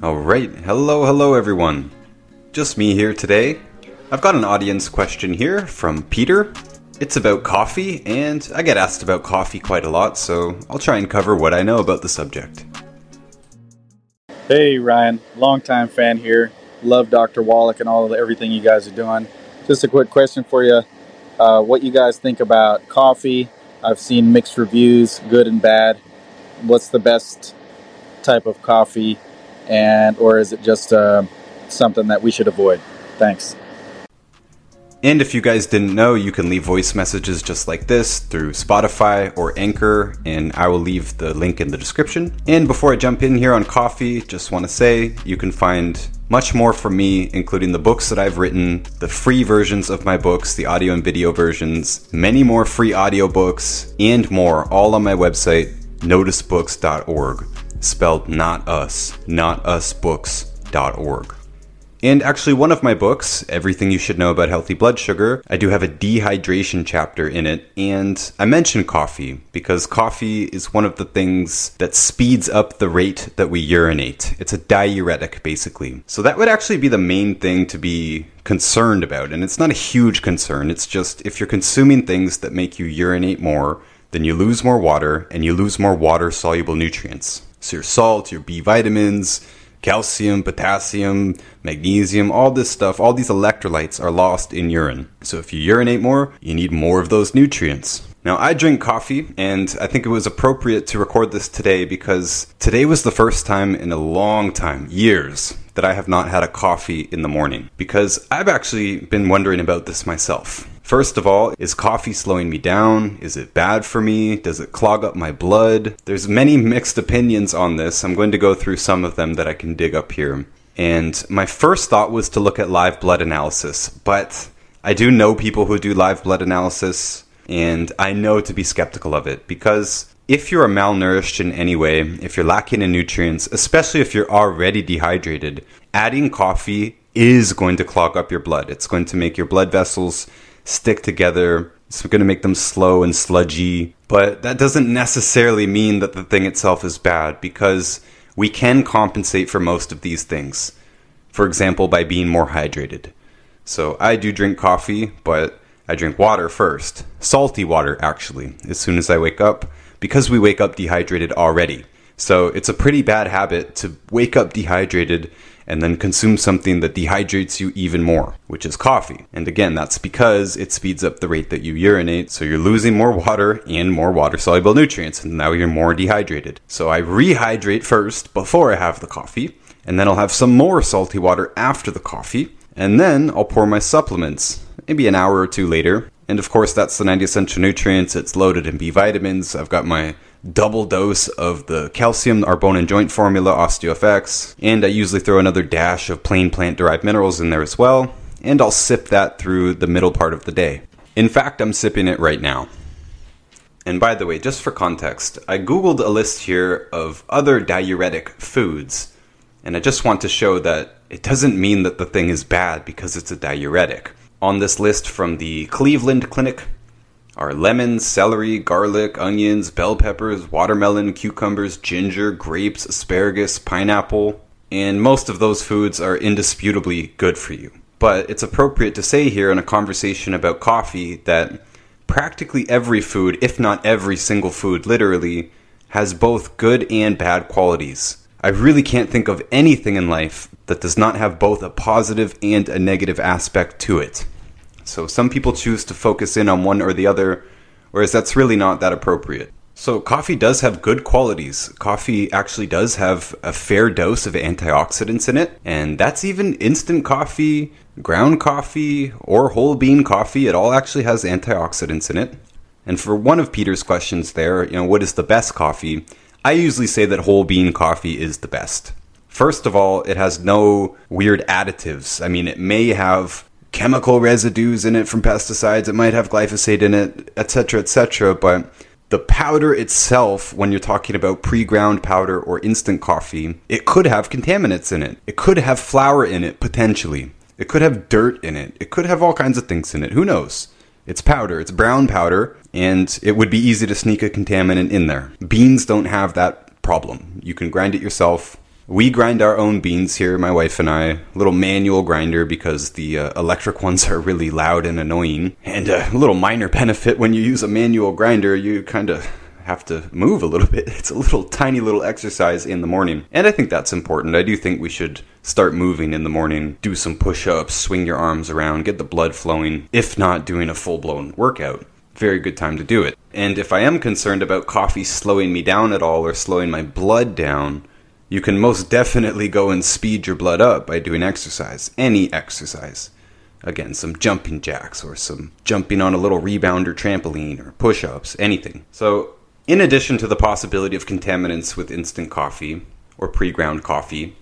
Alright, hello, hello everyone. Just me here today. I've got an audience question here from Peter. It's about coffee, and I get asked about coffee quite a lot, so I'll try and cover what I know about the subject. Hey Ryan, longtime fan here. Love Dr. Wallach and all of everything you guys are doing. Just a quick question for you: uh, What you guys think about coffee? I've seen mixed reviews, good and bad. What's the best type of coffee, and or is it just uh, something that we should avoid? Thanks. And if you guys didn't know, you can leave voice messages just like this through Spotify or Anchor, and I will leave the link in the description. And before I jump in here on coffee, just want to say you can find much more from me, including the books that I've written, the free versions of my books, the audio and video versions, many more free audiobooks, and more, all on my website, notusbooks.org. Spelled not us, notusbooks.org. And actually, one of my books, Everything You Should Know About Healthy Blood Sugar, I do have a dehydration chapter in it. And I mention coffee because coffee is one of the things that speeds up the rate that we urinate. It's a diuretic, basically. So that would actually be the main thing to be concerned about. And it's not a huge concern. It's just if you're consuming things that make you urinate more, then you lose more water and you lose more water soluble nutrients. So your salt, your B vitamins, calcium, potassium, magnesium, all this stuff, all these electrolytes are lost in urine. So if you urinate more, you need more of those nutrients. Now, I drink coffee, and I think it was appropriate to record this today because today was the first time in a long time, years, that I have not had a coffee in the morning. Because I've actually been wondering about this myself. First of all, is coffee slowing me down? Is it bad for me? Does it clog up my blood? There's many mixed opinions on this. I'm going to go through some of them that I can dig up here. And my first thought was to look at live blood analysis, but I do know people who do live blood analysis, and I know to be skeptical of it because if you are malnourished in any way, if you're lacking in nutrients, especially if you're already dehydrated, adding coffee is going to clog up your blood. It's going to make your blood vessels stick together. It's going to make them slow and sludgy. But that doesn't necessarily mean that the thing itself is bad because we can compensate for most of these things. For example, by being more hydrated. So I do drink coffee, but I drink water first. Salty water, actually, as soon as I wake up, because we wake up dehydrated already. So it's a pretty bad habit to wake up dehydrated and then consume something that dehydrates you even more, which is coffee. And again, that's because it speeds up the rate that you urinate, so you're losing more water and more water soluble nutrients, and now you're more dehydrated. So I rehydrate first before I have the coffee, and then I'll have some more salty water after the coffee, and then I'll pour my supplements, maybe an hour or two later. And of course, that's the 90 essential nutrients. It's loaded in B vitamins. I've got my double dose of the calcium, our bone and joint formula, OsteoFX, and I usually throw another dash of plain plant derived minerals in there as well, and I'll sip that through the middle part of the day. In fact, I'm sipping it right now. And by the way, just for context, I googled a list here of other diuretic foods, and I just want to show that it doesn't mean that the thing is bad because it's a diuretic. On this list from the Cleveland Clinic, are lemons, celery, garlic, onions, bell peppers, watermelon, cucumbers, ginger, grapes, asparagus, pineapple, and most of those foods are indisputably good for you. But it's appropriate to say here in a conversation about coffee that practically every food, if not every single food, literally, has both good and bad qualities. I really can't think of anything in life that does not have both a positive and a negative aspect to it. So some people choose to focus in on one or the other, whereas that's really not that appropriate. So coffee does have good qualities. Coffee actually does have a fair dose of antioxidants in it, and that's even instant coffee, ground coffee, or whole bean coffee. It all actually has antioxidants in it. And for one of Peter's questions there, you know, what is the best coffee? I usually say that whole bean coffee is the best. First of all, it has no weird additives. I mean, it may have chemical residues in it from pesticides. It might have glyphosate in it, etc., etc. But the powder itself, when you're talking about pre ground powder or instant coffee, it could have contaminants in it. It could have flour in it, potentially. It could have dirt in it. It could have all kinds of things in it. Who knows? It's powder, it's brown powder, and it would be easy to sneak a contaminant in there. Beans don't have that problem. You can grind it yourself, We grind our own beans here, my wife and I. little manual grinder because the uh, electric ones are really loud and annoying. And a little minor benefit when you use a manual grinder, you kind of have to move a little bit. It's a little tiny little exercise in the morning. And I think that's important. I do think we should start moving in the morning, do some push ups, swing your arms around, get the blood flowing, if not doing a full blown workout. Very good time to do it. And if I am concerned about coffee slowing me down at all or slowing my blood down, you can most definitely go and speed your blood up by doing exercise, any exercise. Again, some jumping jacks or some jumping on a little rebounder trampoline or push ups, anything. So, in addition to the possibility of contaminants with instant coffee or pre ground coffee,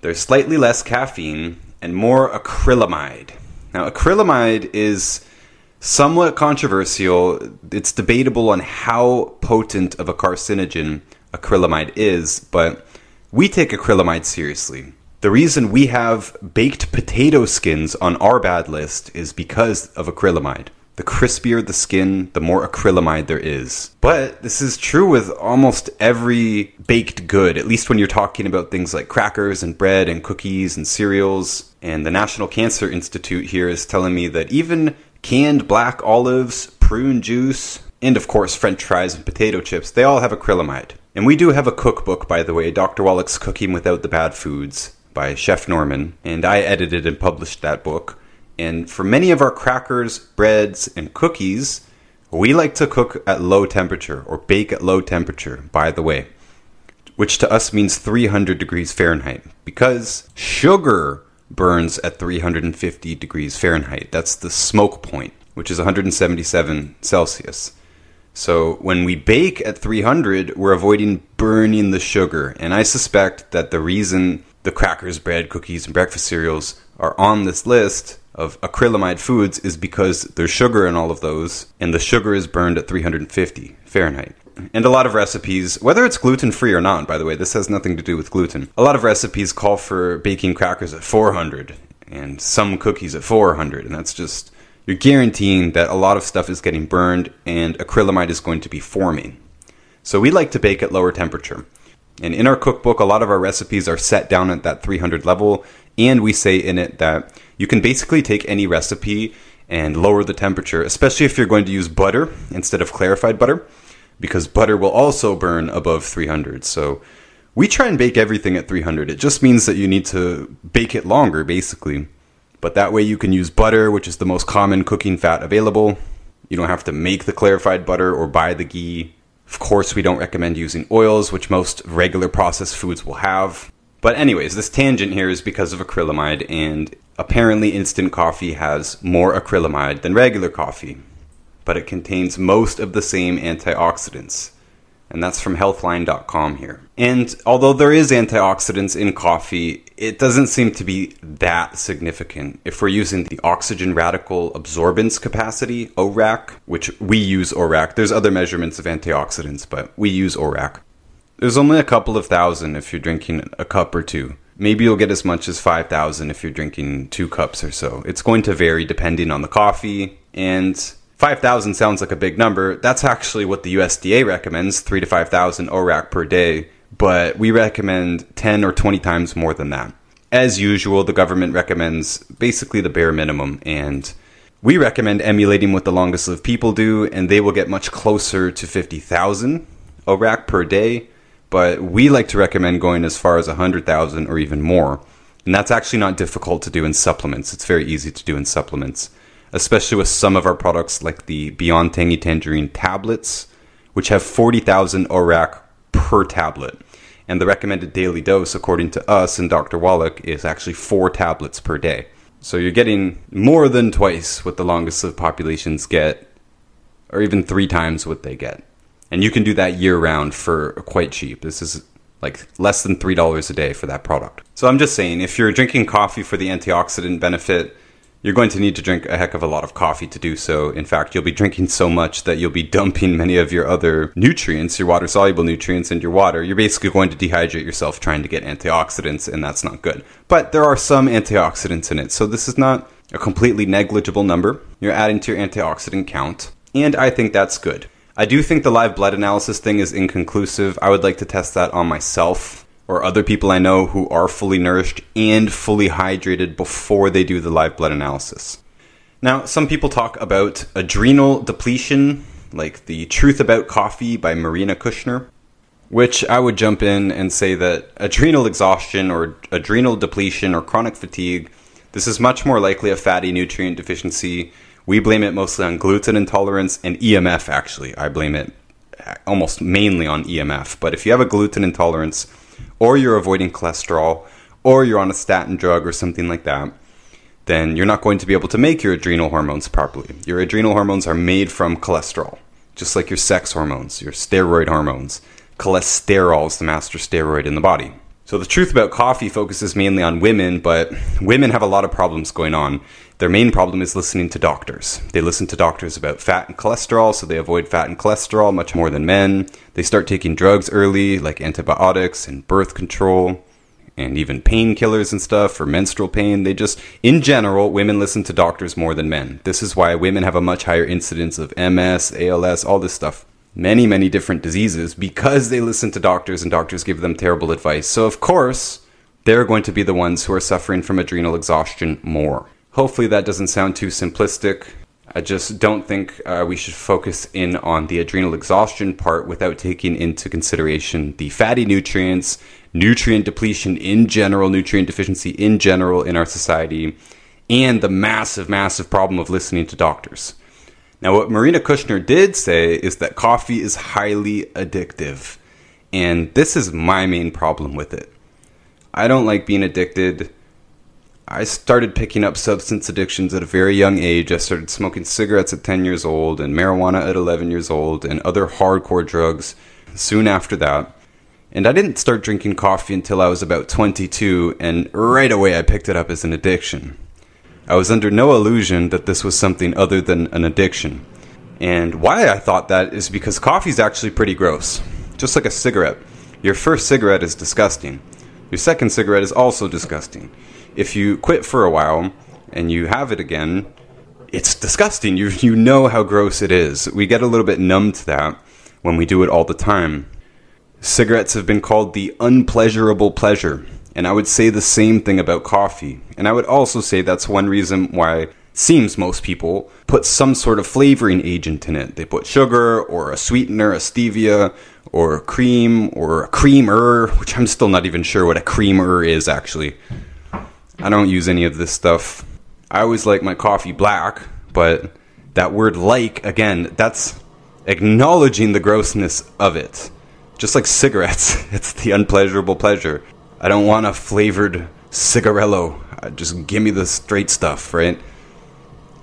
there's slightly less caffeine and more acrylamide. Now, acrylamide is somewhat controversial. It's debatable on how potent of a carcinogen acrylamide is, but we take acrylamide seriously. The reason we have baked potato skins on our bad list is because of acrylamide. The crispier the skin, the more acrylamide there is. But this is true with almost every baked good, at least when you're talking about things like crackers and bread and cookies and cereals. And the National Cancer Institute here is telling me that even canned black olives, prune juice, and of course french fries and potato chips, they all have acrylamide. And we do have a cookbook, by the way, Dr. Wallach's Cooking Without the Bad Foods by Chef Norman, and I edited and published that book. And for many of our crackers, breads, and cookies, we like to cook at low temperature or bake at low temperature, by the way, which to us means 300 degrees Fahrenheit because sugar burns at 350 degrees Fahrenheit. That's the smoke point, which is 177 Celsius. So when we bake at 300, we're avoiding burning the sugar. And I suspect that the reason the crackers, bread, cookies, and breakfast cereals are on this list of acrylamide foods is because there's sugar in all of those, and the sugar is burned at 350 Fahrenheit. And a lot of recipes, whether it's gluten free or not, by the way, this has nothing to do with gluten. A lot of recipes call for baking crackers at 400 and some cookies at 400, and that's just you're guaranteeing that a lot of stuff is getting burned and acrylamide is going to be forming. So we like to bake at lower temperature. And in our cookbook, a lot of our recipes are set down at that 300 level, and we say in it that you can basically take any recipe and lower the temperature, especially if you're going to use butter instead of clarified butter, because butter will also burn above 300. So we try and bake everything at 300. It just means that you need to bake it longer, basically. But that way you can use butter, which is the most common cooking fat available. You don't have to make the clarified butter or buy the ghee. Of course, we don't recommend using oils, which most regular processed foods will have. But, anyways, this tangent here is because of acrylamide, and apparently, instant coffee has more acrylamide than regular coffee. But it contains most of the same antioxidants and that's from healthline.com here. And although there is antioxidants in coffee, it doesn't seem to be that significant. If we're using the oxygen radical absorbance capacity, ORAC, which we use ORAC, there's other measurements of antioxidants, but we use ORAC. There's only a couple of thousand if you're drinking a cup or two. Maybe you'll get as much as 5,000 if you're drinking two cups or so. It's going to vary depending on the coffee and 5,000 sounds like a big number. That's actually what the USDA recommends, 3 to 5,000 ORAC per day, but we recommend 10 or 20 times more than that. As usual, the government recommends basically the bare minimum, and we recommend emulating what the longest lived people do, and they will get much closer to 50,000 ORAC per day, but we like to recommend going as far as 100,000 or even more. And that's actually not difficult to do in supplements. It's very easy to do in supplements especially with some of our products like the Beyond Tangy Tangerine tablets, which have 40,000 ORAC per tablet. And the recommended daily dose, according to us and Dr. Wallach, is actually four tablets per day. So you're getting more than twice what the longest lived populations get, or even three times what they get. And you can do that year round for quite cheap. This is like less than $3 a day for that product. So I'm just saying, if you're drinking coffee for the antioxidant benefit, you're going to need to drink a heck of a lot of coffee to do so. In fact, you'll be drinking so much that you'll be dumping many of your other nutrients, your water soluble nutrients, into your water. You're basically going to dehydrate yourself trying to get antioxidants, and that's not good. But there are some antioxidants in it, so this is not a completely negligible number. You're adding to your antioxidant count, and I think that's good. I do think the live blood analysis thing is inconclusive. I would like to test that on myself or other people I know who are fully nourished and fully hydrated before they do the live blood analysis. Now, some people talk about adrenal depletion, like The Truth About Coffee by Marina Kushner, which I would jump in and say that adrenal exhaustion or adrenal depletion or chronic fatigue, this is much more likely a fatty nutrient deficiency. We blame it mostly on gluten intolerance and EMF, actually. I blame it almost mainly on EMF. But if you have a gluten intolerance, or you're avoiding cholesterol, or you're on a statin drug or something like that, then you're not going to be able to make your adrenal hormones properly. Your adrenal hormones are made from cholesterol, just like your sex hormones, your steroid hormones. Cholesterol is the master steroid in the body. So the truth about coffee focuses mainly on women, but women have a lot of problems going on. Their main problem is listening to doctors. They listen to doctors about fat and cholesterol, so they avoid fat and cholesterol much more than men. They start taking drugs early, like antibiotics and birth control, and even painkillers and stuff for menstrual pain. They just, in general, women listen to doctors more than men. This is why women have a much higher incidence of MS, ALS, all this stuff many, many different diseases because they listen to doctors and doctors give them terrible advice. So, of course, they're going to be the ones who are suffering from adrenal exhaustion more. Hopefully, that doesn't sound too simplistic. I just don't think uh, we should focus in on the adrenal exhaustion part without taking into consideration the fatty nutrients, nutrient depletion in general, nutrient deficiency in general in our society, and the massive, massive problem of listening to doctors. Now, what Marina Kushner did say is that coffee is highly addictive. And this is my main problem with it. I don't like being addicted. I started picking up substance addictions at a very young age. I started smoking cigarettes at 10 years old and marijuana at 11 years old and other hardcore drugs soon after that. And I didn't start drinking coffee until I was about 22, and right away I picked it up as an addiction. I was under no illusion that this was something other than an addiction. And why I thought that is because coffee is actually pretty gross. Just like a cigarette. Your first cigarette is disgusting. Your second cigarette is also disgusting. If you quit for a while and you have it again, it's disgusting. You, you know how gross it is. We get a little bit numb to that when we do it all the time. Cigarettes have been called the unpleasurable pleasure and I would say the same thing about coffee. And I would also say that's one reason why seems most people put some sort of flavoring agent in it. They put sugar or a sweetener, a stevia, or cream or a creamer, which I'm still not even sure what a creamer is actually. I don't use any of this stuff. I always like my coffee black, but that word like, again, that's acknowledging the grossness of it. Just like cigarettes, it's the unpleasurable pleasure. I don't want a flavored cigarillo. Uh, just give me the straight stuff, right?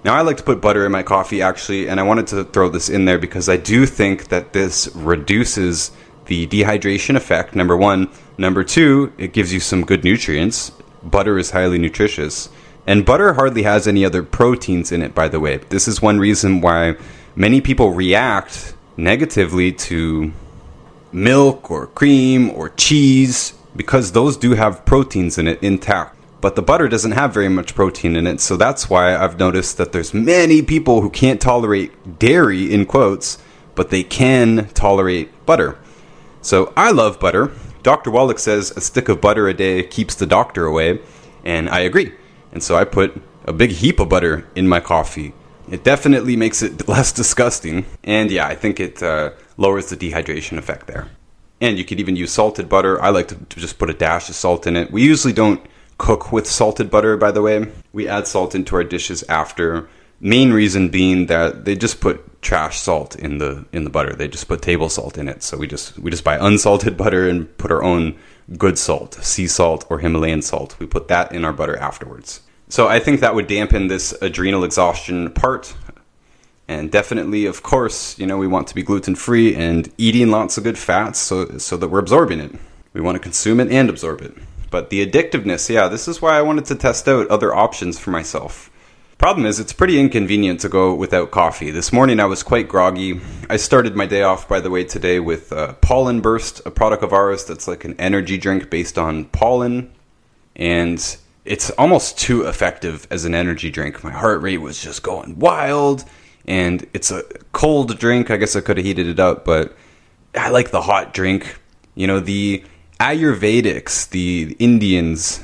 Now, I like to put butter in my coffee actually, and I wanted to throw this in there because I do think that this reduces the dehydration effect, number one. Number two, it gives you some good nutrients. Butter is highly nutritious. And butter hardly has any other proteins in it, by the way. This is one reason why many people react negatively to milk or cream or cheese because those do have proteins in it intact. But the butter doesn't have very much protein in it, so that's why I've noticed that there's many people who can't tolerate dairy in quotes, but they can tolerate butter. So I love butter. Dr. Wallach says a stick of butter a day keeps the doctor away, and I agree. And so I put a big heap of butter in my coffee. It definitely makes it less disgusting, and yeah, I think it uh, lowers the dehydration effect there. And you could even use salted butter. I like to, just put a dash of salt in it. We usually don't cook with salted butter, by the way. We add salt into our dishes after. Main reason being that they just put trash salt in the in the butter. They just put table salt in it. So we just we just buy unsalted butter and put our own good salt, sea salt or Himalayan salt. We put that in our butter afterwards. So I think that would dampen this adrenal exhaustion part and definitely, of course, you know, we want to be gluten free and eating lots of good fats so, so that we're absorbing it. We want to consume it and absorb it. But the addictiveness, yeah, this is why I wanted to test out other options for myself. Problem is, it's pretty inconvenient to go without coffee. This morning I was quite groggy. I started my day off, by the way, today with uh, Pollen Burst, a product of ours that's like an energy drink based on pollen. And it's almost too effective as an energy drink. My heart rate was just going wild and it's a cold drink. I guess I could have heated it up, but I like the hot drink. You know, the Ayurvedics, the Indians,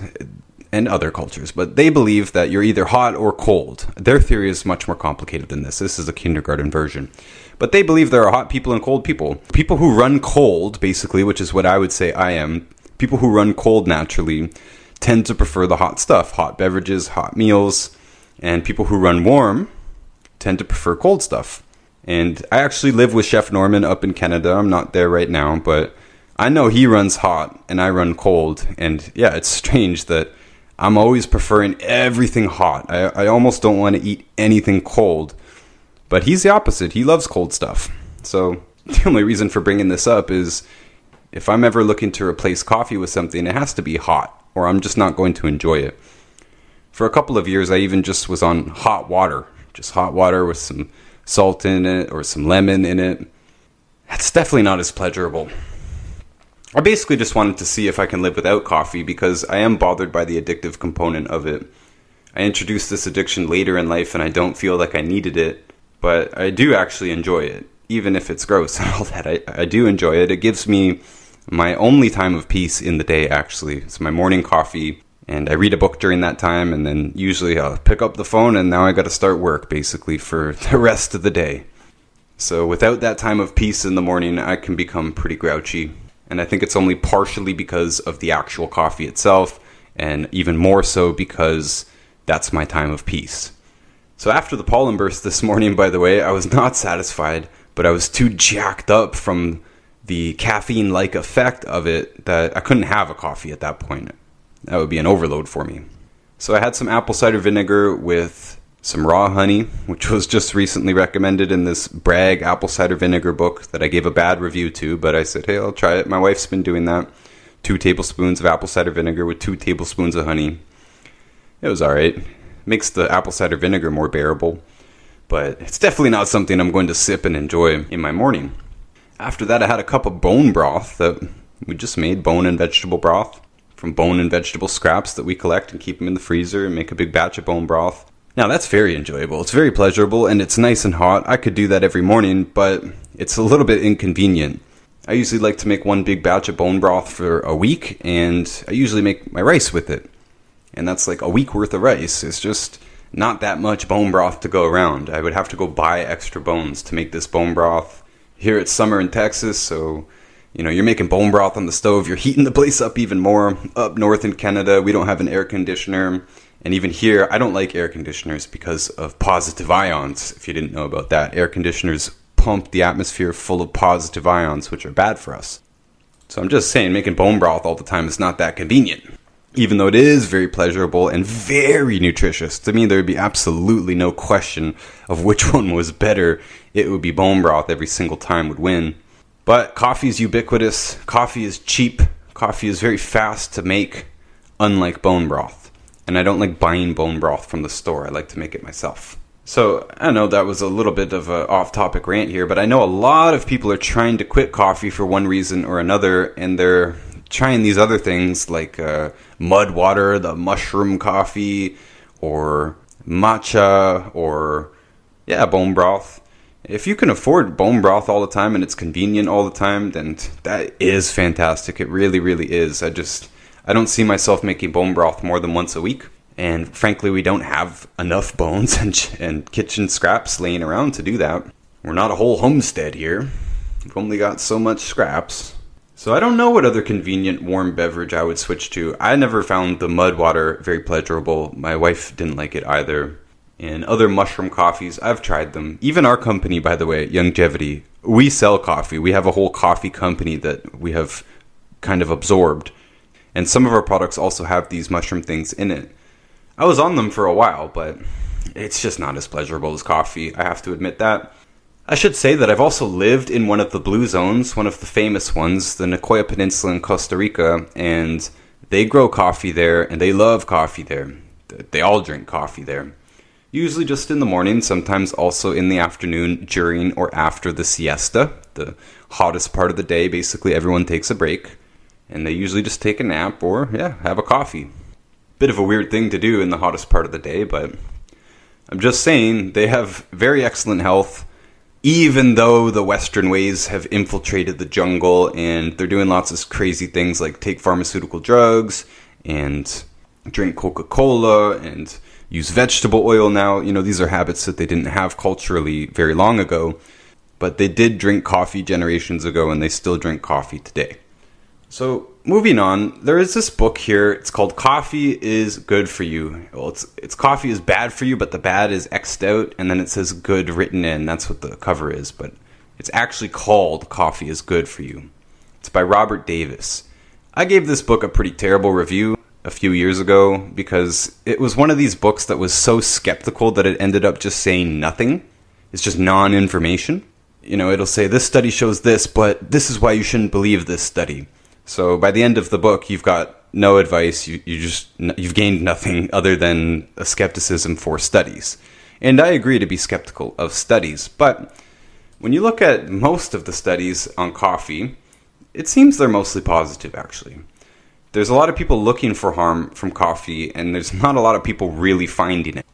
and other cultures, but they believe that you're either hot or cold. Their theory is much more complicated than this. This is a kindergarten version. But they believe there are hot people and cold people. People who run cold, basically, which is what I would say I am, people who run cold naturally tend to prefer the hot stuff hot beverages, hot meals, and people who run warm tend to prefer cold stuff. And I actually live with Chef Norman up in Canada. I'm not there right now, but I know he runs hot and I run cold. And yeah, it's strange that I'm always preferring everything hot. I, I almost don't want to eat anything cold. But he's the opposite. He loves cold stuff. So the only reason for bringing this up is if I'm ever looking to replace coffee with something, it has to be hot, or I'm just not going to enjoy it. For a couple of years, I even just was on hot water, just hot water with some salt in it or some lemon in it. That's definitely not as pleasurable. I basically just wanted to see if I can live without coffee because I am bothered by the addictive component of it. I introduced this addiction later in life and I don't feel like I needed it, but I do actually enjoy it, even if it's gross and all that. I, I do enjoy it. It gives me my only time of peace in the day, actually. It's my morning coffee, and I read a book during that time, and then usually I'll pick up the phone, and now I gotta start work basically for the rest of the day. So without that time of peace in the morning, I can become pretty grouchy and I think it's only partially because of the actual coffee itself, and even more so because that's my time of peace. So after the pollen burst this morning, by the way, I was not satisfied, but I was too jacked up from the caffeine like effect of it that I couldn't have a coffee at that point. That would be an overload for me. So I had some apple cider vinegar with some raw honey, which was just recently recommended in this Bragg apple cider vinegar book that I gave a bad review to, but I said, hey, I'll try it. My wife's been doing that. Two tablespoons of apple cider vinegar with two tablespoons of honey. It was alright. Makes the apple cider vinegar more bearable, but it's definitely not something I'm going to sip and enjoy in my morning. After that, I had a cup of bone broth that we just made bone and vegetable broth from bone and vegetable scraps that we collect and keep them in the freezer and make a big batch of bone broth. Now, that's very enjoyable. It's very pleasurable and it's nice and hot. I could do that every morning, but it's a little bit inconvenient. I usually like to make one big batch of bone broth for a week, and I usually make my rice with it. And that's like a week worth of rice. It's just not that much bone broth to go around. I would have to go buy extra bones to make this bone broth. Here it's summer in Texas, so you know, you're making bone broth on the stove, you're heating the place up even more. Up north in Canada, we don't have an air conditioner. And even here, I don't like air conditioners because of positive ions. If you didn't know about that, air conditioners pump the atmosphere full of positive ions, which are bad for us. So I'm just saying, making bone broth all the time is not that convenient. Even though it is very pleasurable and very nutritious, to me, there would be absolutely no question of which one was better. It would be bone broth every single time would win. But coffee is ubiquitous, coffee is cheap, coffee is very fast to make, unlike bone broth and I don't like buying bone broth from the store. I like to make it myself. So I know that was a little bit of an off-topic rant here, but I know a lot of people are trying to quit coffee for one reason or another, and they're trying these other things like uh, mud water, the mushroom coffee, or matcha, or yeah, bone broth. If you can afford bone broth all the time and it's convenient all the time, then that is fantastic. It really, really is. I just I don't see myself making bone broth more than once a week. And frankly, we don't have enough bones and, and kitchen scraps laying around to do that. We're not a whole homestead here. We've only got so much scraps. So I don't know what other convenient warm beverage I would switch to. I never found the mud water very pleasurable. My wife didn't like it either. And other mushroom coffees, I've tried them. Even our company, by the way, Youngevity, we sell coffee. We have a whole coffee company that we have kind of absorbed. And some of our products also have these mushroom things in it. I was on them for a while, but it's just not as pleasurable as coffee. I have to admit that. I should say that I've also lived in one of the blue zones, one of the famous ones, the Nicoya Peninsula in Costa Rica, and they grow coffee there and they love coffee there. They all drink coffee there. Usually just in the morning, sometimes also in the afternoon during or after the siesta, the hottest part of the day. Basically, everyone takes a break and they usually just take a nap or, yeah, have a coffee. Bit of a weird thing to do in the hottest part of the day, but I'm just saying they have very excellent health. even though the Western ways have infiltrated the jungle and they're doing lots of crazy things like take pharmaceutical drugs and drink Coca Cola and use vegetable oil now, you know, these are habits that they didn't have culturally very long ago, but they did drink coffee generations ago and they still drink coffee today. So, moving on, there is this book here. It's called Coffee is Good for You. Well, it's, it's coffee is bad for you, but the bad is X'd out, and then it says good written in. That's what the cover is, but it's actually called Coffee is Good for You. It's by Robert Davis. I gave this book a pretty terrible review a few years ago because it was one of these books that was so skeptical that it ended up just saying nothing. It's just non information. You know, it'll say this study shows this, but this is why you shouldn't believe this study so by the end of the book, you've got no advice. You, you just you've gained nothing other than a skepticism for studies. And I agree to be skeptical of studies, but when you look at most of the studies on coffee, it seems they're mostly positive actually. There's a lot of people looking for harm from coffee, and there's not a lot of people really finding it.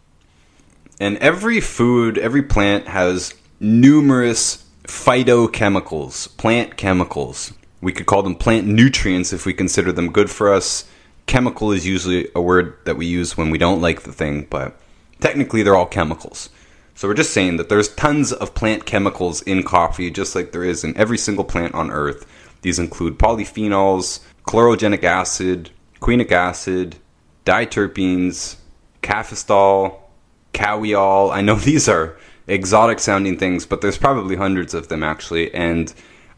And every food, every plant has numerous phytochemicals, plant chemicals, we could call them plant nutrients if we consider them good for us. Chemical is usually a word that we use when we don't like the thing, but technically they're all chemicals. So we're just saying that there's tons of plant chemicals in coffee, just like there is in every single plant on earth. These include polyphenols, chlorogenic acid, quinic acid, diterpenes, cafestol, kahweol. I know these are exotic sounding things, but there's probably hundreds of them actually, and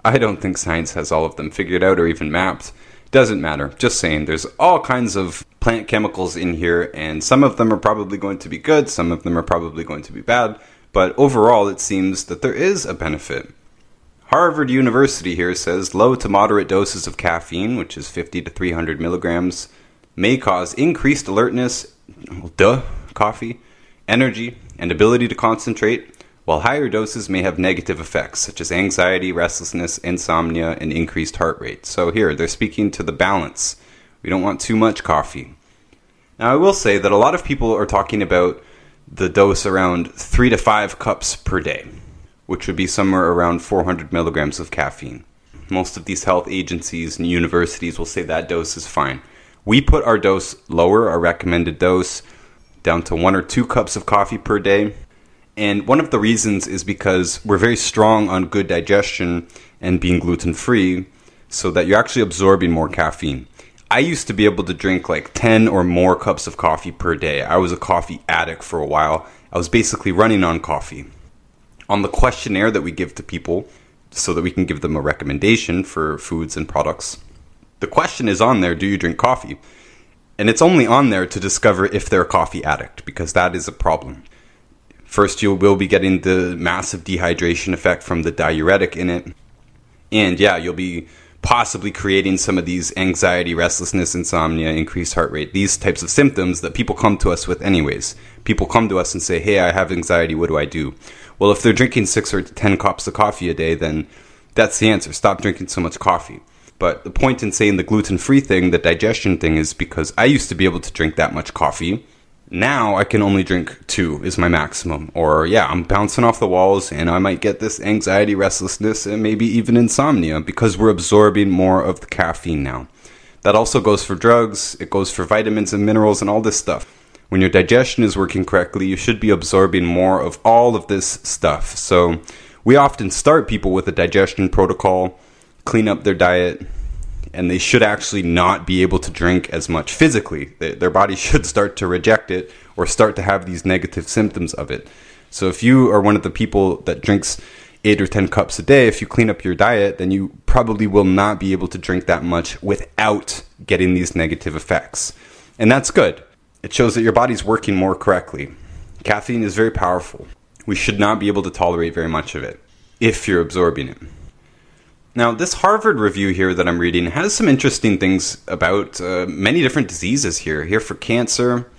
I don't think science has all of them figured out or even mapped. Doesn't matter. Just saying, there's all kinds of plant chemicals in here, and some of them are probably going to be good, some of them are probably going to be bad, but overall, it seems that there is a benefit. Harvard University here says low to moderate doses of caffeine, which is 50 to 300 milligrams, may cause increased alertness, duh, coffee, energy, and ability to concentrate, while higher doses may have negative effects, such as anxiety, restlessness, insomnia, and increased heart rate. So, here, they're speaking to the balance. We don't want too much coffee. Now, I will say that a lot of people are talking about the dose around 3 to 5 cups per day, which would be somewhere around 400 milligrams of caffeine. Most of these health agencies and universities will say that dose is fine. We put our dose lower, our recommended dose, down to 1 or 2 cups of coffee per day, and one of the reasons is because we're very strong on good digestion and being gluten free, so that you're actually absorbing more caffeine. I used to be able to drink like 10 or more cups of coffee per day. I was a coffee addict for a while. I was basically running on coffee. On the questionnaire that we give to people, so that we can give them a recommendation for foods and products, the question is on there do you drink coffee? And it's only on there to discover if they're a coffee addict, because that is a problem. First, you will be getting the massive dehydration effect from the diuretic in it. And yeah, you'll be possibly creating some of these anxiety, restlessness, insomnia, increased heart rate, these types of symptoms that people come to us with, anyways. People come to us and say, Hey, I have anxiety, what do I do? Well, if they're drinking six or 10 cups of coffee a day, then that's the answer. Stop drinking so much coffee. But the point in saying the gluten free thing, the digestion thing, is because I used to be able to drink that much coffee now I can only drink two is my maximum. Or yeah, I'm bouncing off the walls and I might get this anxiety, restlessness, and maybe even insomnia because we're absorbing more of the caffeine now. That also goes for drugs, it goes for vitamins and minerals and all this stuff. When your digestion is working correctly, you should be absorbing more of all of this stuff. So we often start people with a digestion protocol, clean up their diet, and they should actually not be able to drink as much physically. Their body should start to reject it or start to have these negative symptoms of it. So if you are one of the people that drinks eight or 10 cups a day, if you clean up your diet, then you probably will not be able to drink that much without getting these negative effects. And that's good. It shows that your body's working more correctly. Caffeine is very powerful. We should not be able to tolerate very much of it if you're absorbing it. Now, this Harvard review here that I'm reading has some interesting things about uh, many different diseases here. Here for cancer,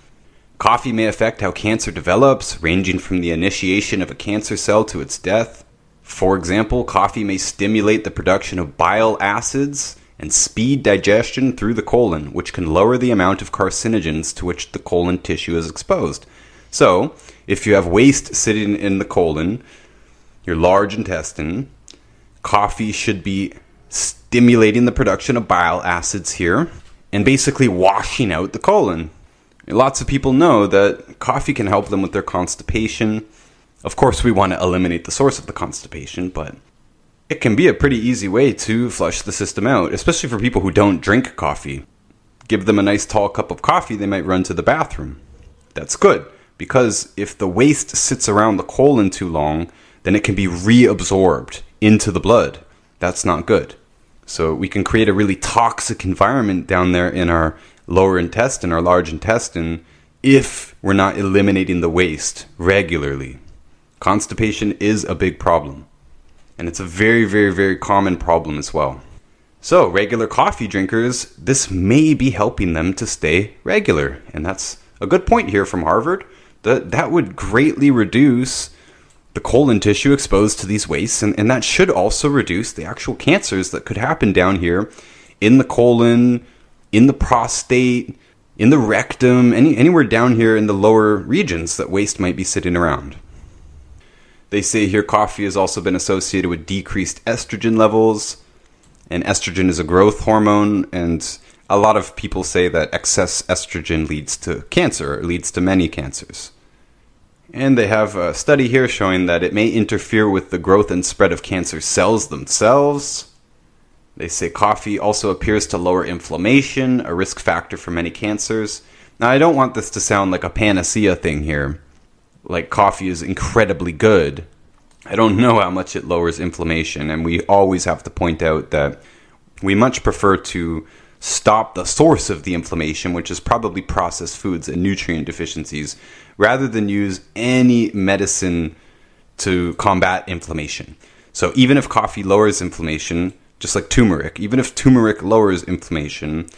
coffee may affect how cancer develops, ranging from the initiation of a cancer cell to its death. For example, coffee may stimulate the production of bile acids and speed digestion through the colon, which can lower the amount of carcinogens to which the colon tissue is exposed. So, if you have waste sitting in the colon, your large intestine. Coffee should be stimulating the production of bile acids here and basically washing out the colon. Lots of people know that coffee can help them with their constipation. Of course, we want to eliminate the source of the constipation, but it can be a pretty easy way to flush the system out, especially for people who don't drink coffee. Give them a nice tall cup of coffee, they might run to the bathroom. That's good, because if the waste sits around the colon too long, then it can be reabsorbed into the blood. That's not good. So we can create a really toxic environment down there in our lower intestine, our large intestine, if we're not eliminating the waste regularly. Constipation is a big problem. And it's a very, very, very common problem as well. So, regular coffee drinkers, this may be helping them to stay regular. And that's a good point here from Harvard. That, that would greatly reduce the colon tissue exposed to these wastes, and, and that should also reduce the actual cancers that could happen down here in the colon, in the prostate, in the rectum, any, anywhere down here in the lower regions that waste might be sitting around. They say here coffee has also been associated with decreased estrogen levels, and estrogen is a growth hormone, and a lot of people say that excess estrogen leads to cancer, leads to many cancers. And they have a study here showing that it may interfere with the growth and spread of cancer cells themselves. They say coffee also appears to lower inflammation, a risk factor for many cancers. Now, I don't want this to sound like a panacea thing here like coffee is incredibly good, I don't know how much it lowers inflammation. And we always have to point out that we much prefer to stop the source of the inflammation, which is probably processed foods and nutrient deficiencies, rather than use any medicine to combat inflammation. So even if coffee lowers inflammation, just like turmeric, even if turmeric lowers inflammation,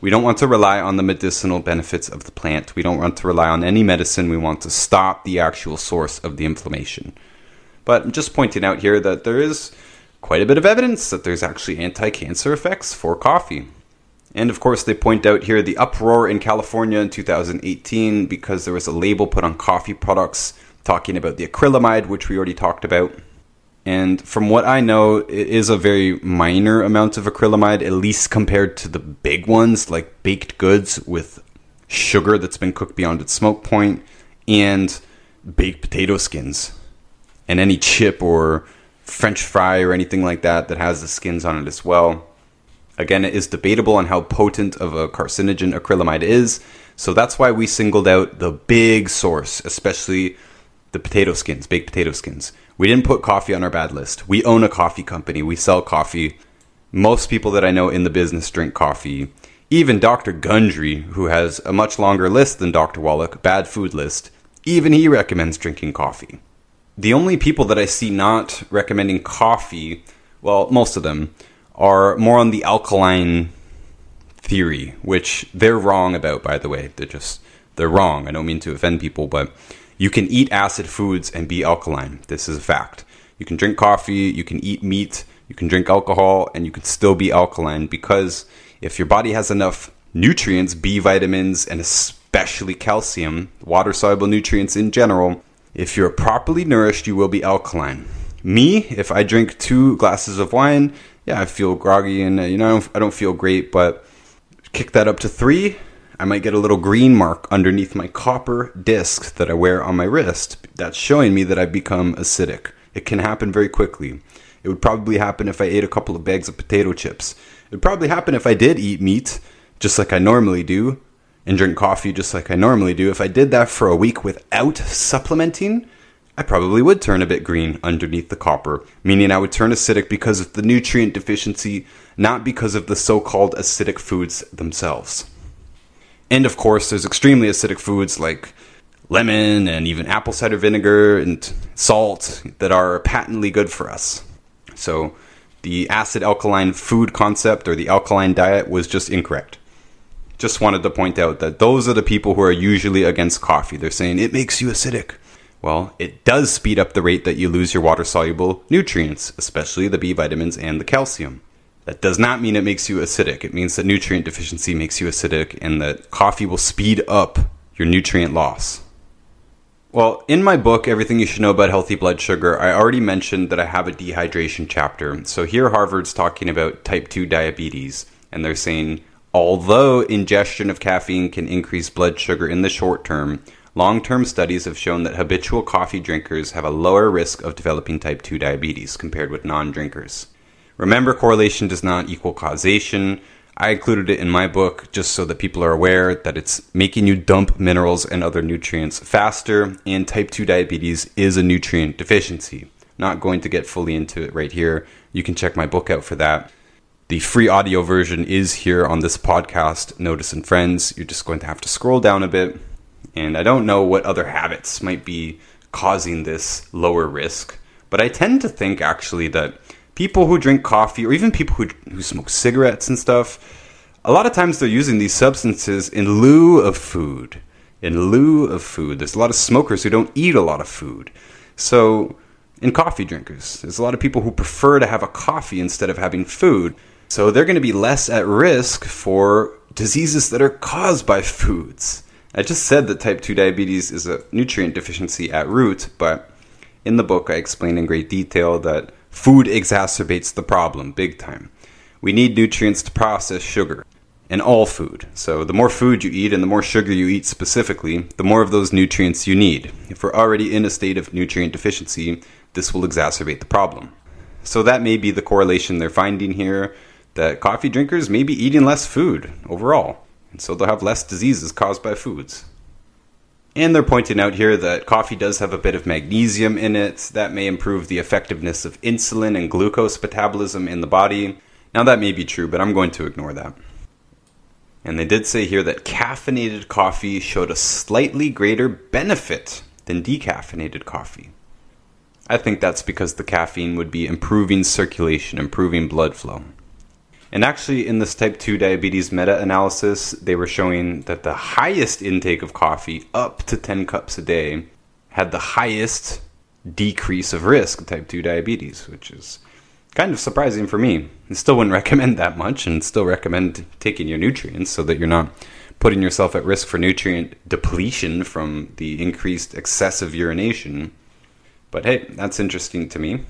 we don't want to rely on the medicinal benefits of the plant. We don't want to rely on any medicine. We want to stop the actual source of the inflammation. But I'm just pointing out here that there is quite a bit of evidence that there's actually anti cancer effects for coffee. And of course, they point out here the uproar in California in 2018 because there was a label put on coffee products talking about the acrylamide, which we already talked about. And from what I know, it is a very minor amount of acrylamide, at least compared to the big ones like baked goods with sugar that's been cooked beyond its smoke point and baked potato skins. And any chip or french fry or anything like that that has the skins on it as well. Again, it is debatable on how potent of a carcinogen acrylamide is, so that's why we singled out the big source, especially the potato skins, baked potato skins. We didn't put coffee on our bad list. We own a coffee company. We sell coffee. Most people that I know in the business drink coffee. Even Dr. Gundry, who has a much longer list than Dr. Wallach, bad food list, even he recommends drinking coffee. The only people that I see not recommending coffee, well, most of them, are more on the alkaline theory, which they're wrong about, by the way. They're just, they're wrong. I don't mean to offend people, but you can eat acid foods and be alkaline. This is a fact. You can drink coffee, you can eat meat, you can drink alcohol, and you can still be alkaline because if your body has enough nutrients, B vitamins, and especially calcium, water soluble nutrients in general, if you're properly nourished, you will be alkaline. Me, if I drink two glasses of wine, yeah, I feel groggy and, uh, you know, I don't feel great, but kick that up to three, I might get a little green mark underneath my copper disc that I wear on my wrist. That's showing me that I've become acidic. It can happen very quickly. It would probably happen if I ate a couple of bags of potato chips. It would probably happen if I did eat meat, just like I normally do, and drink coffee just like I normally do. If I did that for a week without supplementing, I probably would turn a bit green underneath the copper, meaning I would turn acidic because of the nutrient deficiency, not because of the so called acidic foods themselves. And of course, there's extremely acidic foods like lemon and even apple cider vinegar and salt that are patently good for us. So the acid alkaline food concept or the alkaline diet was just incorrect. Just wanted to point out that those are the people who are usually against coffee. They're saying it makes you acidic. Well, it does speed up the rate that you lose your water soluble nutrients, especially the B vitamins and the calcium. That does not mean it makes you acidic. It means that nutrient deficiency makes you acidic and that coffee will speed up your nutrient loss. Well, in my book, Everything You Should Know About Healthy Blood Sugar, I already mentioned that I have a dehydration chapter. So here, Harvard's talking about type 2 diabetes, and they're saying although ingestion of caffeine can increase blood sugar in the short term, long term studies have shown that habitual coffee drinkers have a lower risk of developing type 2 diabetes compared with non drinkers. Remember, correlation does not equal causation. I included it in my book just so that people are aware that it's making you dump minerals and other nutrients faster, and type 2 diabetes is a nutrient deficiency. Not going to get fully into it right here. You can check my book out for that. The free audio version is here on this podcast, Notus and Friends. You're just going to have to scroll down a bit. And I don't know what other habits might be causing this lower risk, but I tend to think actually that people who drink coffee or even people who, who smoke cigarettes and stuff, a lot of times they're using these substances in lieu of food. In lieu of food. There's a lot of smokers who don't eat a lot of food. So, in coffee drinkers, there's a lot of people who prefer to have a coffee instead of having food. So, they're going to be less at risk for diseases that are caused by foods. I just said that type 2 diabetes is a nutrient deficiency at root, but in the book I explain in great detail that Food exacerbates the problem big time. We need nutrients to process sugar and all food. So, the more food you eat and the more sugar you eat specifically, the more of those nutrients you need. If we're already in a state of nutrient deficiency, this will exacerbate the problem. So, that may be the correlation they're finding here that coffee drinkers may be eating less food overall, and so they'll have less diseases caused by foods. And they're pointing out here that coffee does have a bit of magnesium in it. That may improve the effectiveness of insulin and glucose metabolism in the body. Now, that may be true, but I'm going to ignore that. And they did say here that caffeinated coffee showed a slightly greater benefit than decaffeinated coffee. I think that's because the caffeine would be improving circulation, improving blood flow. And actually, in this type 2 diabetes meta analysis, they were showing that the highest intake of coffee, up to 10 cups a day, had the highest decrease of risk of type 2 diabetes, which is kind of surprising for me. I still wouldn't recommend that much and still recommend taking your nutrients so that you're not putting yourself at risk for nutrient depletion from the increased excessive urination. But hey, that's interesting to me.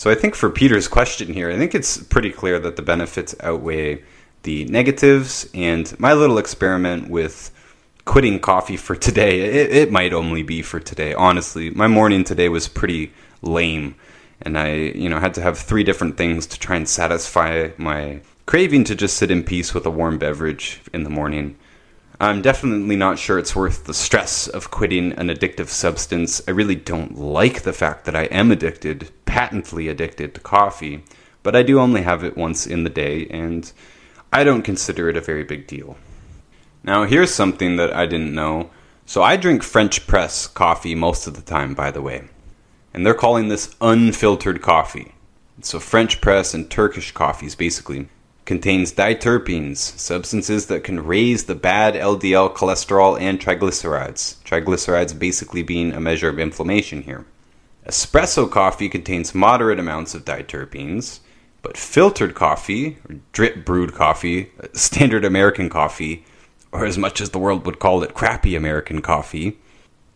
So I think for Peter's question here, I think it's pretty clear that the benefits outweigh the negatives. And my little experiment with quitting coffee for today, it, it might only be for today. Honestly, my morning today was pretty lame, and I, you know, had to have three different things to try and satisfy my craving to just sit in peace with a warm beverage in the morning. I'm definitely not sure it's worth the stress of quitting an addictive substance. I really don't like the fact that I am addicted, patently addicted to coffee, but I do only have it once in the day, and I don't consider it a very big deal. Now, here's something that I didn't know. So, I drink French press coffee most of the time, by the way, and they're calling this unfiltered coffee. So, French press and Turkish coffees basically contains diterpenes, substances that can raise the bad LDL cholesterol and triglycerides. Triglycerides basically being a measure of inflammation here. Espresso coffee contains moderate amounts of diterpenes, but filtered coffee, drip brewed coffee, uh, standard American coffee, or as much as the world would call it crappy American coffee,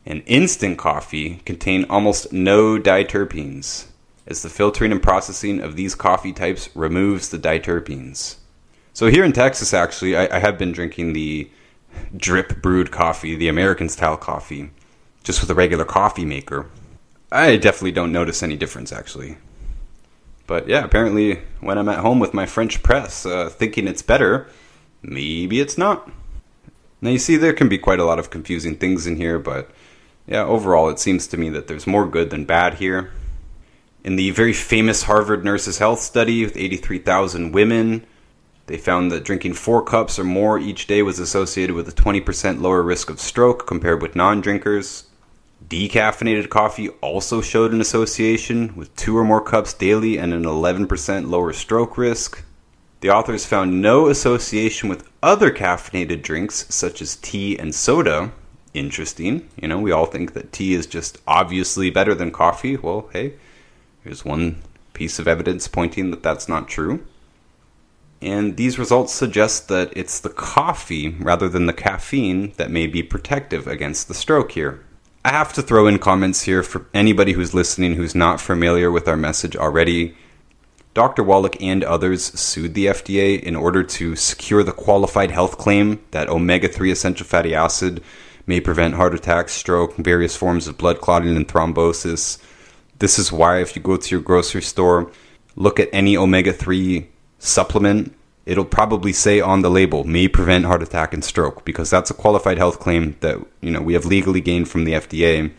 and instant coffee contain almost no diterpenes as the filtering and processing of these coffee types removes the diterpenes. So here in Texas, actually, I, I have been drinking the drip brewed coffee, the American style coffee, just with a regular coffee maker. I definitely don't notice any difference, actually. But yeah, apparently, when I'm at home with my French press, uh, thinking it's better, maybe it's not. Now, you see, there can be quite a lot of confusing things in here, but yeah, overall, it seems to me that there's more good than bad here. In the very famous Harvard Nurses Health study with 83,000 women, they found that drinking four cups or more each day was associated with a 20% lower risk of stroke compared with non drinkers. Decaffeinated coffee also showed an association with two or more cups daily and an 11% lower stroke risk. The authors found no association with other caffeinated drinks such as tea and soda. Interesting. You know, we all think that tea is just obviously better than coffee. Well, hey, Here's one piece of evidence pointing that that's not true. And these results suggest that it's the coffee rather than the caffeine that may be protective against the stroke here. I have to throw in comments here for anybody who's listening who's not familiar with our message already. Dr. Wallach and others sued the FDA in order to secure the qualified health claim that omega 3 essential fatty acid may prevent heart attacks, stroke, various forms of blood clotting, and thrombosis. This is why, if you go to your grocery store, look at any omega 3 supplement, it'll probably say on the label may prevent heart attack and stroke because that's a qualified health claim that you know we have legally gained from the FDA.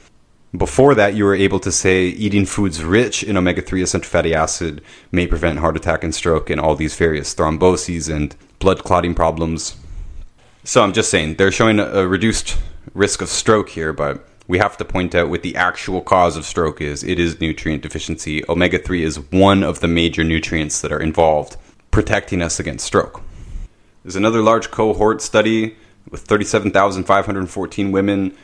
Before that, you were able to say eating foods rich in omega 3 essential fatty acid may prevent heart attack and stroke and all these various thromboses and blood clotting problems. So I'm just saying, they're showing a reduced risk of stroke here, but we have to point out what the actual cause of stroke is. It is nutrient deficiency. Omega 3 is one of the major nutrients that are involved protecting us against stroke. There's another large cohort study with 37,514 women,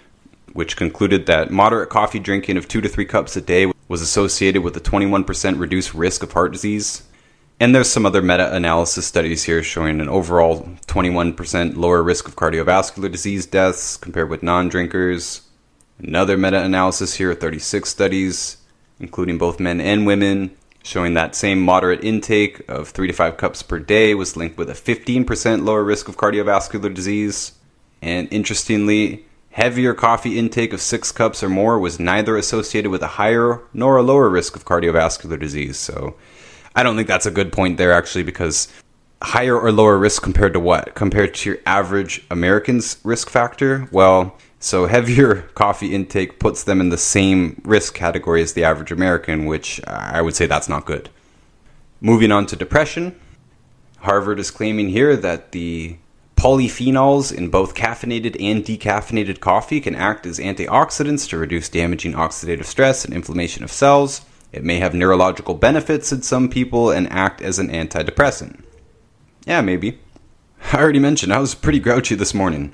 which concluded that moderate coffee drinking of two to three cups a day was associated with a 21% reduced risk of heart disease. And there's some other meta analysis studies here showing an overall 21% lower risk of cardiovascular disease deaths compared with non drinkers. Another meta analysis here 36 studies, including both men and women, showing that same moderate intake of 3 to 5 cups per day was linked with a 15% lower risk of cardiovascular disease. And interestingly, heavier coffee intake of 6 cups or more was neither associated with a higher nor a lower risk of cardiovascular disease. So I don't think that's a good point there actually because higher or lower risk compared to what? Compared to your average American's risk factor? Well, so heavier coffee intake puts them in the same risk category as the average American, which I would say that's not good. Moving on to depression, Harvard is claiming here that the polyphenols in both caffeinated and decaffeinated coffee can act as antioxidants to reduce damaging oxidative stress and inflammation of cells. It may have neurological benefits in some people and act as an antidepressant. Yeah, maybe. I already mentioned I was pretty grouchy this morning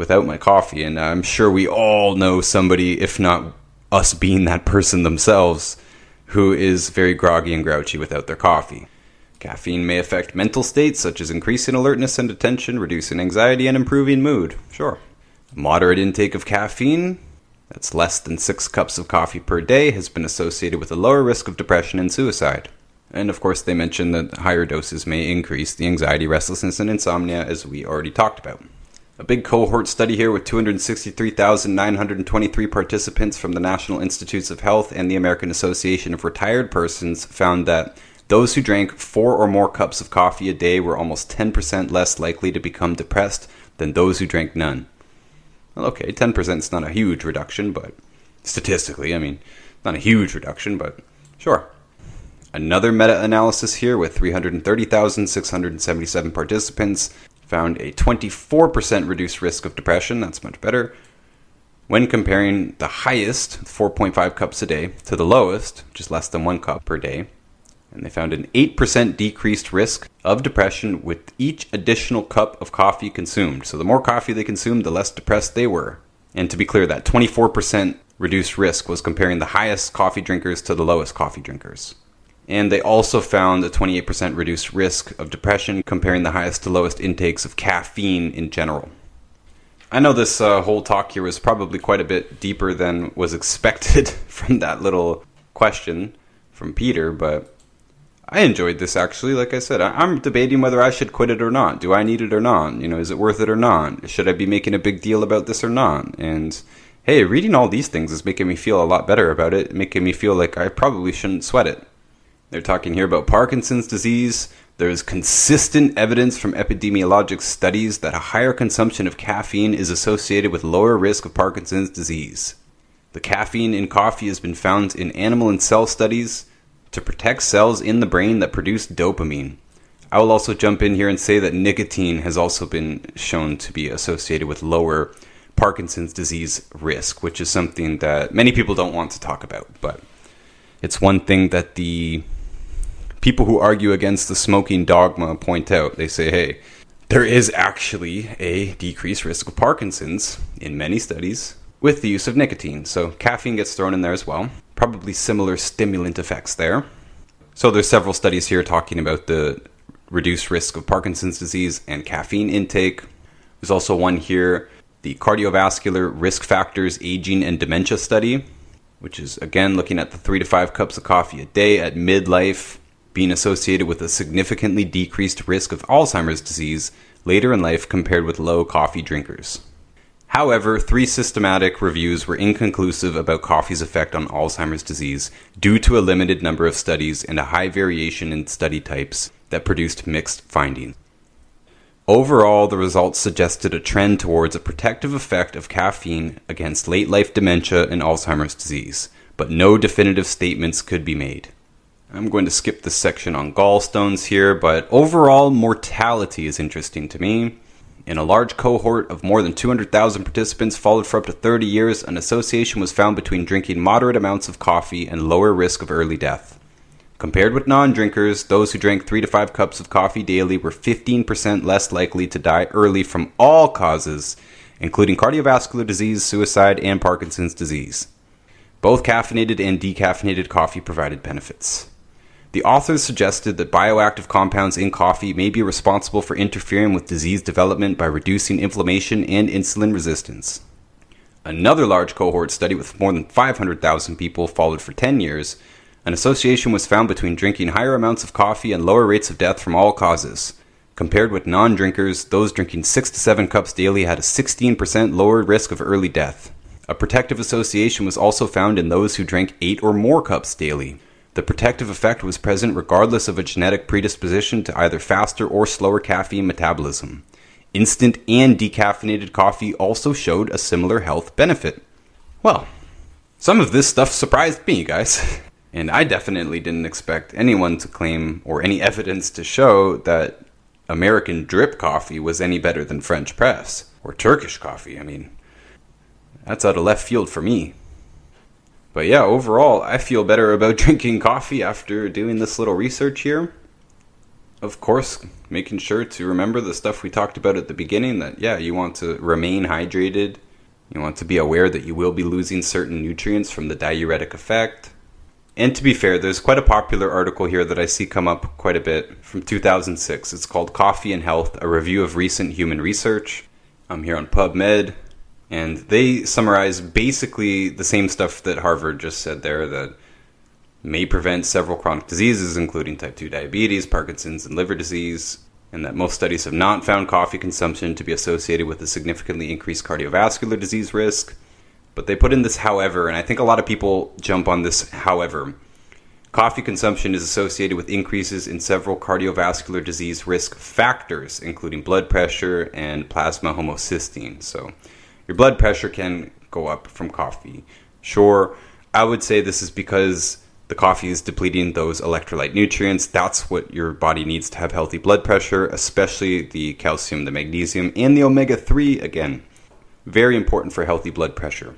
without my coffee, and I'm sure we all know somebody, if not us being that person themselves, who is very groggy and grouchy without their coffee. Caffeine may affect mental states such as increasing alertness and attention, reducing anxiety, and improving mood. Sure. Moderate intake of caffeine that's less than six cups of coffee per day, has been associated with a lower risk of depression and suicide. And of course, they mention that higher doses may increase the anxiety, restlessness, and insomnia, as we already talked about. A big cohort study here with 263,923 participants from the National Institutes of Health and the American Association of Retired Persons found that those who drank four or more cups of coffee a day were almost 10% less likely to become depressed than those who drank none. Well, okay, 10% is not a huge reduction, but statistically, I mean, not a huge reduction, but sure. Another meta analysis here with 330,677 participants found a 24% reduced risk of depression. That's much better. When comparing the highest, 4.5 cups a day, to the lowest, just less than one cup per day, and they found an 8% decreased risk of depression with each additional cup of coffee consumed. So the more coffee they consumed, the less depressed they were. And to be clear, that 24% reduced risk was comparing the highest coffee drinkers to the lowest coffee drinkers. And they also found a 28% reduced risk of depression comparing the highest to lowest intakes of caffeine in general. I know this uh, whole talk here was probably quite a bit deeper than was expected from that little question from Peter, but I enjoyed this actually. Like I said, I, am debating whether I should quit it or not. Do I need it or not? You know, is it worth it or not? Should I be making a big deal about this or not? And hey, reading all these things is making me feel a lot better about it, making me feel like I probably shouldn't sweat it. They're talking here about Parkinson's disease. There's consistent evidence from epidemiologic studies that a higher consumption of caffeine is associated with lower risk of Parkinson's disease. The caffeine in coffee has been found in animal and cell studies to protect cells in the brain that produce dopamine. I will also jump in here and say that nicotine has also been shown to be associated with lower Parkinson's disease risk, which is something that many people don't want to talk about. But it's one thing that the people who argue against the smoking dogma point out. They say, hey, there is actually a decreased risk of Parkinson's in many studies with the use of nicotine. So caffeine gets thrown in there as well probably similar stimulant effects there. So there's several studies here talking about the reduced risk of Parkinson's disease and caffeine intake. There's also one here the Cardiovascular Risk Factors Aging and Dementia Study, which is again looking at the three to five cups of coffee a day at midlife being associated with a significantly decreased risk of Alzheimer's disease later in life compared with low coffee drinkers. However, three systematic reviews were inconclusive about coffee's effect on Alzheimer's disease due to a limited number of studies and a high variation in study types that produced mixed findings. Overall, the results suggested a trend towards a protective effect of caffeine against late life dementia and Alzheimer's disease, but no definitive statements could be made. I'm going to skip this section on gallstones here, but overall mortality is interesting to me. In a large cohort of more than 200,000 participants followed for up to 30 years, an association was found between drinking moderate amounts of coffee and lower risk of early death. Compared with non drinkers, those who drank 3 to 5 cups of coffee daily were 15% less likely to die early from all causes, including cardiovascular disease, suicide, and Parkinson's disease. Both caffeinated and decaffeinated coffee provided benefits. The authors suggested that bioactive compounds in coffee may be responsible for interfering with disease development by reducing inflammation and insulin resistance. Another large cohort study with more than 500,000 people followed for 10 years. An association was found between drinking higher amounts of coffee and lower rates of death from all causes. Compared with non drinkers, those drinking 6 to 7 cups daily had a 16% lower risk of early death. A protective association was also found in those who drank 8 or more cups daily. The protective effect was present regardless of a genetic predisposition to either faster or slower caffeine metabolism. Instant and decaffeinated coffee also showed a similar health benefit. Well, some of this stuff surprised me, guys. And I definitely didn't expect anyone to claim or any evidence to show that American drip coffee was any better than French press or Turkish coffee. I mean, that's out of left field for me. But yeah, overall, I feel better about drinking coffee after doing this little research here. Of course, making sure to remember the stuff we talked about at the beginning that, yeah, you want to remain hydrated. You want to be aware that you will be losing certain nutrients from the diuretic effect. And to be fair, there's quite a popular article here that I see come up quite a bit from 2006. It's called Coffee and Health A Review of Recent Human Research. I'm here on PubMed. And they summarize basically the same stuff that Harvard just said there that may prevent several chronic diseases, including type 2 diabetes, Parkinson's, and liver disease, and that most studies have not found coffee consumption to be associated with a significantly increased cardiovascular disease risk. But they put in this however, and I think a lot of people jump on this however. Coffee consumption is associated with increases in several cardiovascular disease risk factors, including blood pressure and plasma homocysteine. So, your blood pressure can go up from coffee. Sure, I would say this is because the coffee is depleting those electrolyte nutrients. That's what your body needs to have healthy blood pressure, especially the calcium, the magnesium, and the omega 3 again. Very important for healthy blood pressure.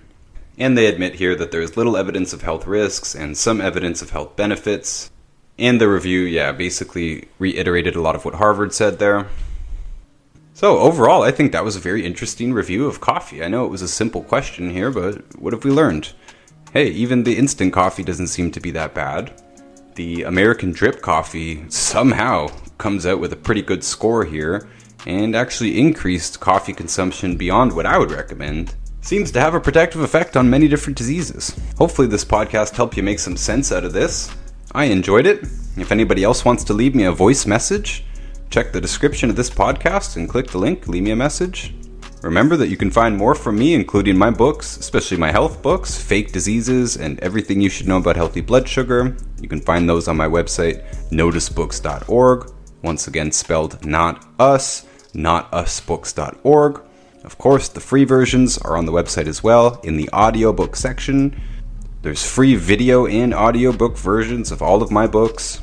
And they admit here that there is little evidence of health risks and some evidence of health benefits. And the review, yeah, basically reiterated a lot of what Harvard said there. So, overall, I think that was a very interesting review of coffee. I know it was a simple question here, but what have we learned? Hey, even the instant coffee doesn't seem to be that bad. The American drip coffee somehow comes out with a pretty good score here and actually increased coffee consumption beyond what I would recommend. Seems to have a protective effect on many different diseases. Hopefully, this podcast helped you make some sense out of this. I enjoyed it. If anybody else wants to leave me a voice message, Check the description of this podcast and click the link, leave me a message. Remember that you can find more from me, including my books, especially my health books, fake diseases, and everything you should know about healthy blood sugar. You can find those on my website, notusbooks.org. Once again, spelled not us, notusbooks.org. Of course, the free versions are on the website as well in the audiobook section. There's free video and audiobook versions of all of my books.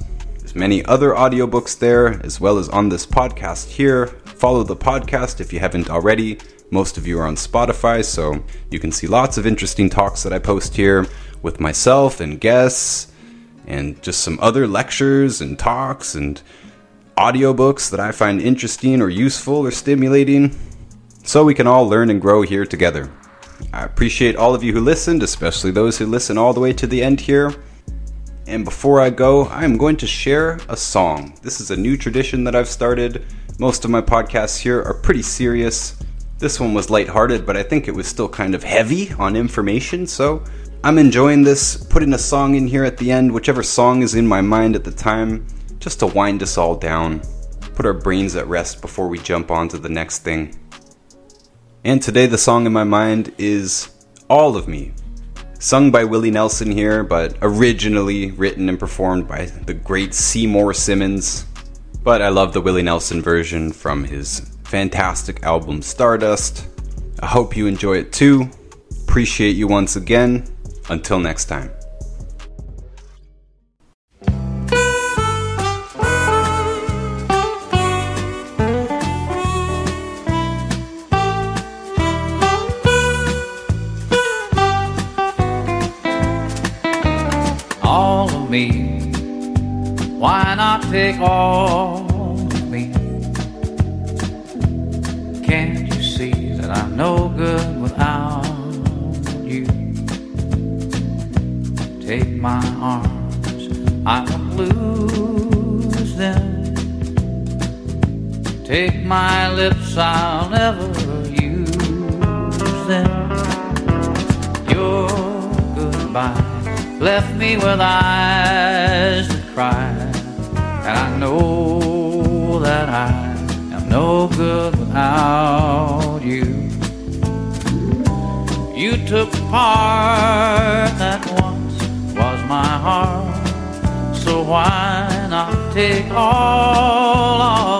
There's many other audiobooks there, as well as on this podcast here. Follow the podcast if you haven't already. Most of you are on Spotify, so you can see lots of interesting talks that I post here with myself and guests, and just some other lectures and talks and audiobooks that I find interesting or useful or stimulating, so we can all learn and grow here together. I appreciate all of you who listened, especially those who listen all the way to the end here. And before I go, I'm going to share a song. This is a new tradition that I've started. Most of my podcasts here are pretty serious, This one was lighthearted, but I think it was still kind of heavy on information, so I'm enjoying this, putting a song in here at the end, whichever song is in my mind at the time, just to wind us all down, put our brains at rest before we jump on to the next thing. And today, the song in my mind is All of Me, sung by Willie Nelson here, but originally written and performed by the great Seymour Simons. But I love the Willie Nelson version from his fantastic album Stardust. I hope you enjoy it too. Appreciate you once again. Until next time. Take all of me? Can't you see that I'm no good without you? Take my arms, I won't lose them. Take my lips, I'll never use them. Your goodbye left me with eyes that cry, and I know that I am no good without you. You took part that once was my heart, so why not take all of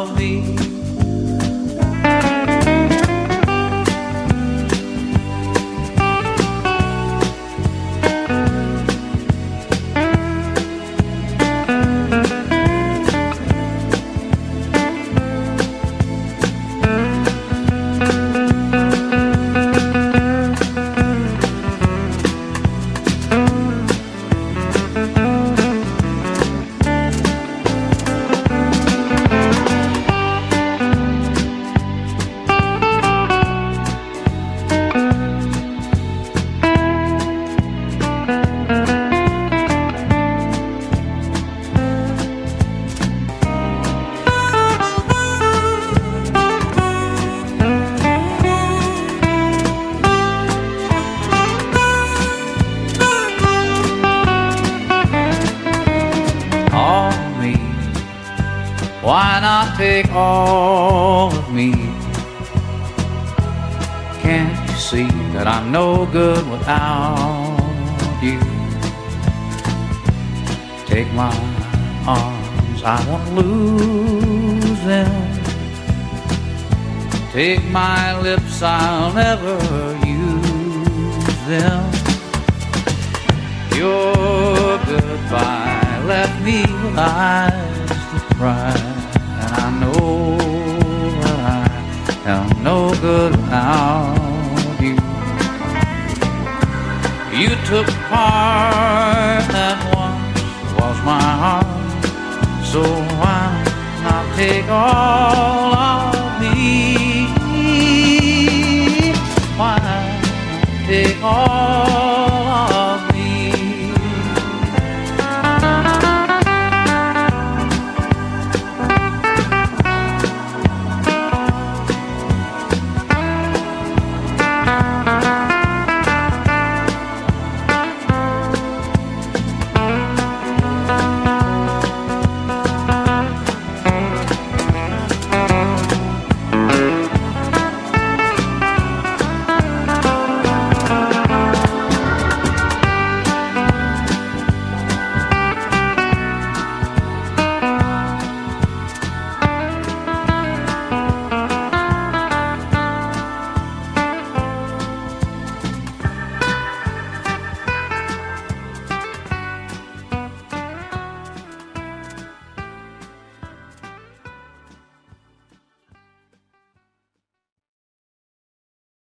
Take my lips, I'll never use them. Your goodbye left me with eyes that cry, and I know that I am no good without you. You took part that once was my heart, so why not take all of they are.